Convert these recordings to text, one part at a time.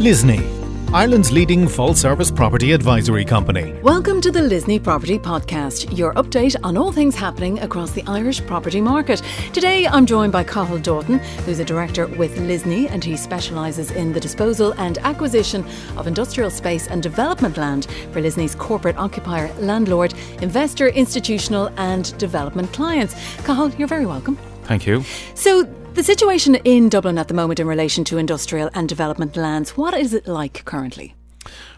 Lisney, Ireland's leading full service property advisory company. Welcome to the Lisney Property Podcast, your update on all things happening across the Irish property market. Today I'm joined by Cathal Doughton, who's a director with Lisney and he specialises in the disposal and acquisition of industrial space and development land for Lisney's corporate occupier, landlord, investor, institutional and development clients. Cathal, you're very welcome. Thank you. So, the situation in Dublin at the moment in relation to industrial and development lands, what is it like currently?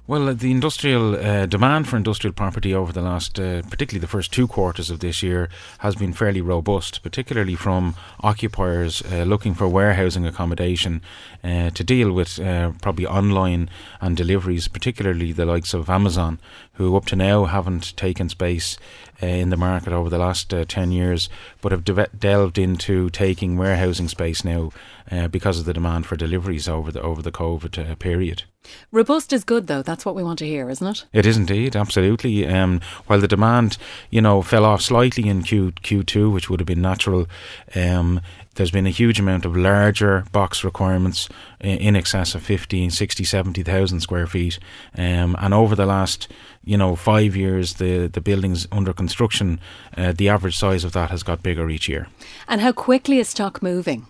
Well, uh, the industrial uh, demand for industrial property over the last, uh, particularly the first two quarters of this year, has been fairly robust, particularly from occupiers uh, looking for warehousing accommodation uh, to deal with uh, probably online and deliveries, particularly the likes of Amazon, who up to now haven't taken space in the market over the last 10 years, but have de- delved into taking warehousing space now because of the demand for deliveries over the over the COVID period. Robust is good, though. That's what we want to hear, isn't it? It is indeed, absolutely. Um, while the demand, you know, fell off slightly in Q Q2, which would have been natural, um, there's been a huge amount of larger box requirements in excess of 50, 60, 70,000 square feet. Um, and over the last, you know, five years, the, the buildings under construction, uh, the average size of that has got bigger each year. And how quickly is stock moving?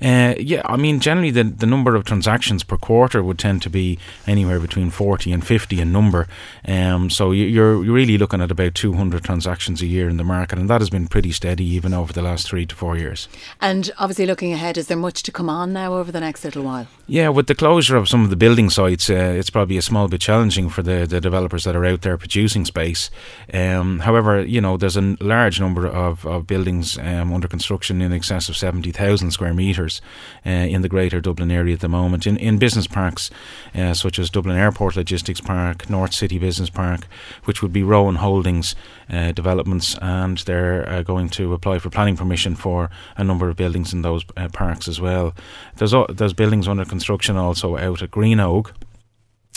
Uh, yeah, I mean, generally the, the number of transactions per quarter would tend to be anywhere between 40 and 50 in number. Um, so you're really looking at about 200 transactions a year in the market, and that has been pretty steady even over the last three to four years. And obviously, looking ahead, is there much to come on now over the next little while? Yeah, with the closure of some of the building sites, uh, it's probably a small bit challenging for the, the developers that are out there producing space. Um, however, you know, there's a large number of, of buildings um, under construction in excess of 70,000 square metres uh, in the greater Dublin area at the moment. In, in business parks uh, such as Dublin Airport Logistics Park, North City Business Park, which would be Rohan Holdings uh, developments, and they're uh, going to apply for planning permission for a number of buildings in those uh, parks as well. There's, there's buildings under construction also out at Greenogue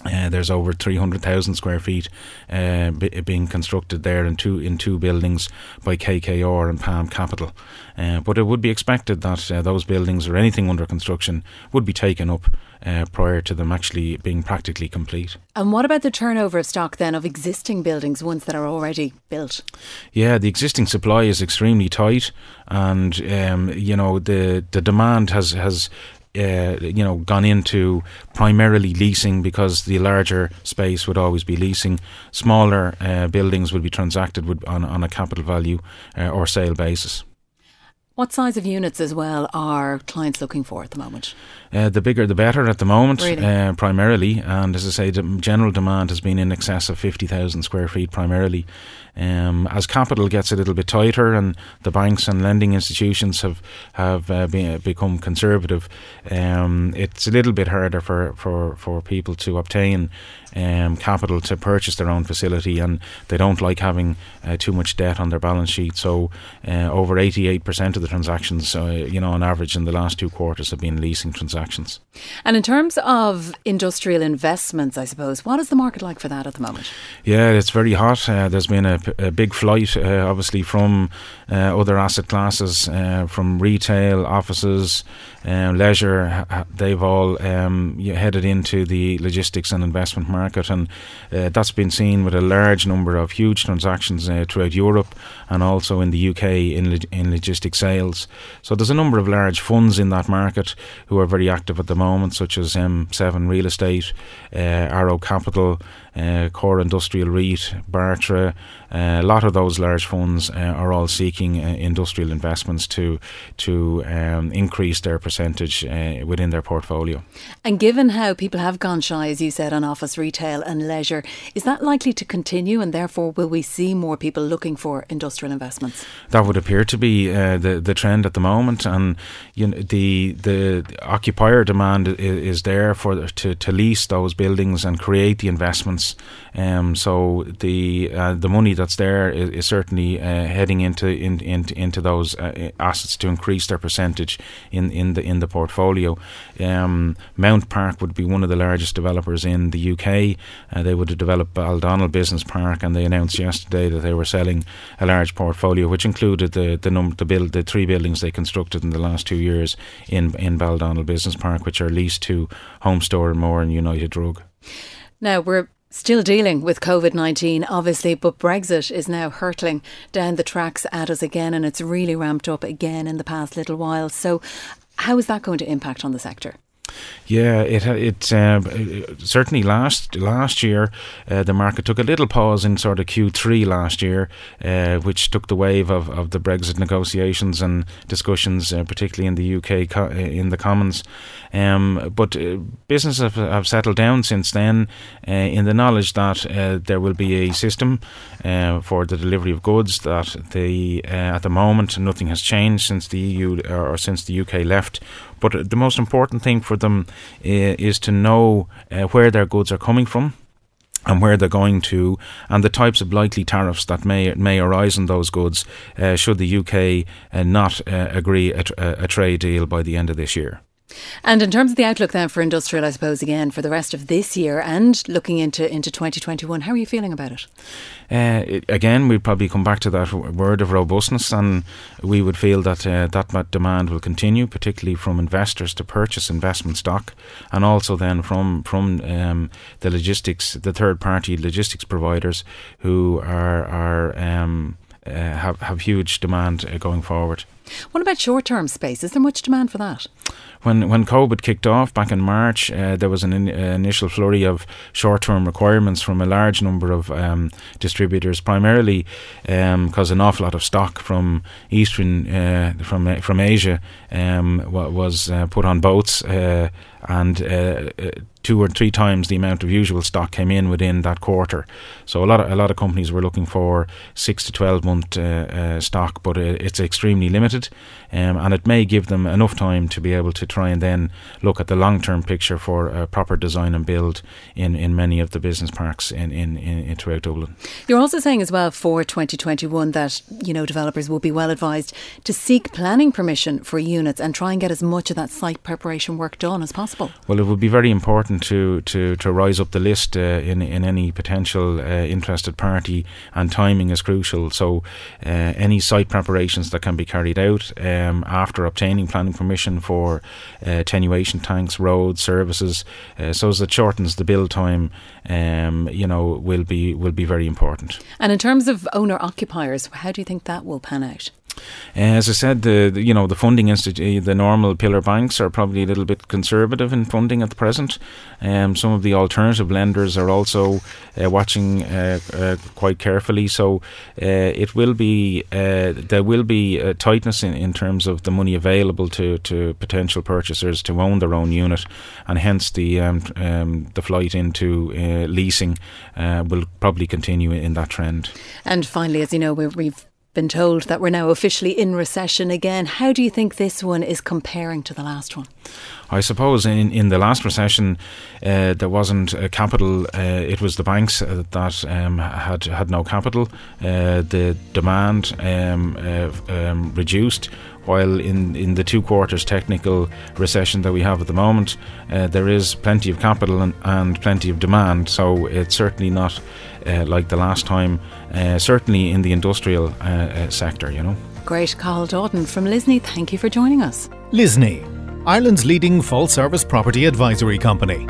uh, there's over 300,000 square feet uh, b- being constructed there in two in two buildings by KKR and Palm Capital. Uh, but it would be expected that uh, those buildings or anything under construction would be taken up uh, prior to them actually being practically complete. And what about the turnover of stock then of existing buildings, ones that are already built? Yeah, the existing supply is extremely tight, and um, you know the the demand has has uh, you know, gone into primarily leasing because the larger space would always be leasing. Smaller uh, buildings would be transacted with, on, on a capital value uh, or sale basis. What size of units as well are clients looking for at the moment? Uh, the bigger the better at the moment, really? uh, primarily. And as I say, the general demand has been in excess of 50,000 square feet primarily. Um, as capital gets a little bit tighter and the banks and lending institutions have have uh, been, become conservative, um, it's a little bit harder for, for, for people to obtain um, capital to purchase their own facility, and they don't like having uh, too much debt on their balance sheet. So, uh, over 88% of the transactions, uh, you know, on average in the last two quarters have been leasing transactions. And in terms of industrial investments, I suppose, what is the market like for that at the moment? Yeah, it's very hot. Uh, there's been a a big flight, uh, obviously, from uh, other asset classes, uh, from retail, offices, leisure. They've all um, headed into the logistics and investment market, and that's been seen with a large number of huge transactions throughout Europe and also in the UK in, log- in logistics sales. So there's a number of large funds in that market who are very active at the moment, such as M7 Real Estate, Arrow Capital, uh, Core Industrial REIT, Bartra, uh, a lot of those large funds uh, are all seeking uh, industrial investments to to um, increase their percentage uh, within their portfolio. And given how people have gone shy, as you said, on office retail and leisure, is that likely to continue? And therefore, will we see more people looking for industrial investments? That would appear to be uh, the the trend at the moment, and you know, the the occupier demand is, is there for to, to lease those buildings and create the investments. Um, so the the money that that's there is, is certainly uh, heading into in, in, into those uh, assets to increase their percentage in, in the in the portfolio. Um, Mount Park would be one of the largest developers in the UK. Uh, they would have developed Baldonnel Business Park, and they announced yesterday that they were selling a large portfolio, which included the the, num- the build the three buildings they constructed in the last two years in in Baldonnel Business Park, which are leased to Home Store and More and United Drug. Now we're Still dealing with COVID 19, obviously, but Brexit is now hurtling down the tracks at us again, and it's really ramped up again in the past little while. So, how is that going to impact on the sector? Yeah, it it uh, certainly last last year uh, the market took a little pause in sort of Q3 last year, uh, which took the wave of, of the Brexit negotiations and discussions, uh, particularly in the UK co- uh, in the Commons. Um, but uh, businesses have, have, settled down since then, in the knowledge that there will be a system for the delivery of goods. That the at the moment nothing has changed since the EU or since the UK left. But the most important thing for them uh, is to know uh, where their goods are coming from and where they're going to, and the types of likely tariffs that may may arise on those goods, uh, should the UK uh, not uh, agree a, a, trade deal by the end of this year. And in terms of the outlook then for industrial, I suppose again for the rest of this year and looking into into 2021, how are you feeling about it? Uh, it again, we'd probably come back to that word of robustness, and we would feel that uh, that demand will continue, particularly from investors to purchase investment stock, and also then from from um, the logistics, the third party logistics providers who are are um, uh, have have huge demand uh, going forward. What about short term space? Is there much demand for that? When when COVID kicked off back in March, uh, there was an in, uh, initial flurry of short term requirements from a large number of um, distributors, primarily because um, an awful lot of stock from eastern uh, from uh, from Asia um, was uh, put on boats uh, and two or three times the amount of usual stock came in within that quarter. So a lot of a lot of companies were looking for six to twelve month uh, uh, stock, but it's extremely limited, um, and it may give them enough time to be able to try and then look at the long term picture for a proper design and build in, in many of the business parks in, in, in, throughout Dublin. You're also saying as well for 2021 that you know developers will be well advised to seek planning permission for units and try and get as much of that site preparation work done as possible. Well, it would be very important important to, to, to rise up the list uh, in, in any potential uh, interested party, and timing is crucial. So, uh, any site preparations that can be carried out um, after obtaining planning permission for uh, attenuation tanks, roads, services, uh, so as it shortens the build time, um, you know, will be will be very important. And in terms of owner occupiers, how do you think that will pan out? As I said, the, the, you know the funding institute, the normal pillar banks are probably a little bit conservative in funding at the present. Um, some of the alternative lenders are also uh, watching uh, uh, quite carefully. So it will be there will be a tightness in, in terms of the money available to, to potential purchasers to own their own unit, and hence the um, um, the flight into leasing will probably continue in that trend. And finally, as you know, we've been told that we're now officially in recession again. How do you think this one is comparing to the last one? I suppose in, in the last recession, uh, there wasn't capital. Uh, it was the banks uh, that um, had had no capital. Uh, the demand um, uh, um, reduced. While in, in the two quarters technical recession that we have at the moment, uh, there is plenty of capital and, and plenty of demand. So it's certainly not like the last time. Uh, certainly in the industrial uh, uh, sector, you know. Great, Cathal Doughton from Lisney. Thank you for joining us. Lisney Ireland's leading full service property advisory company.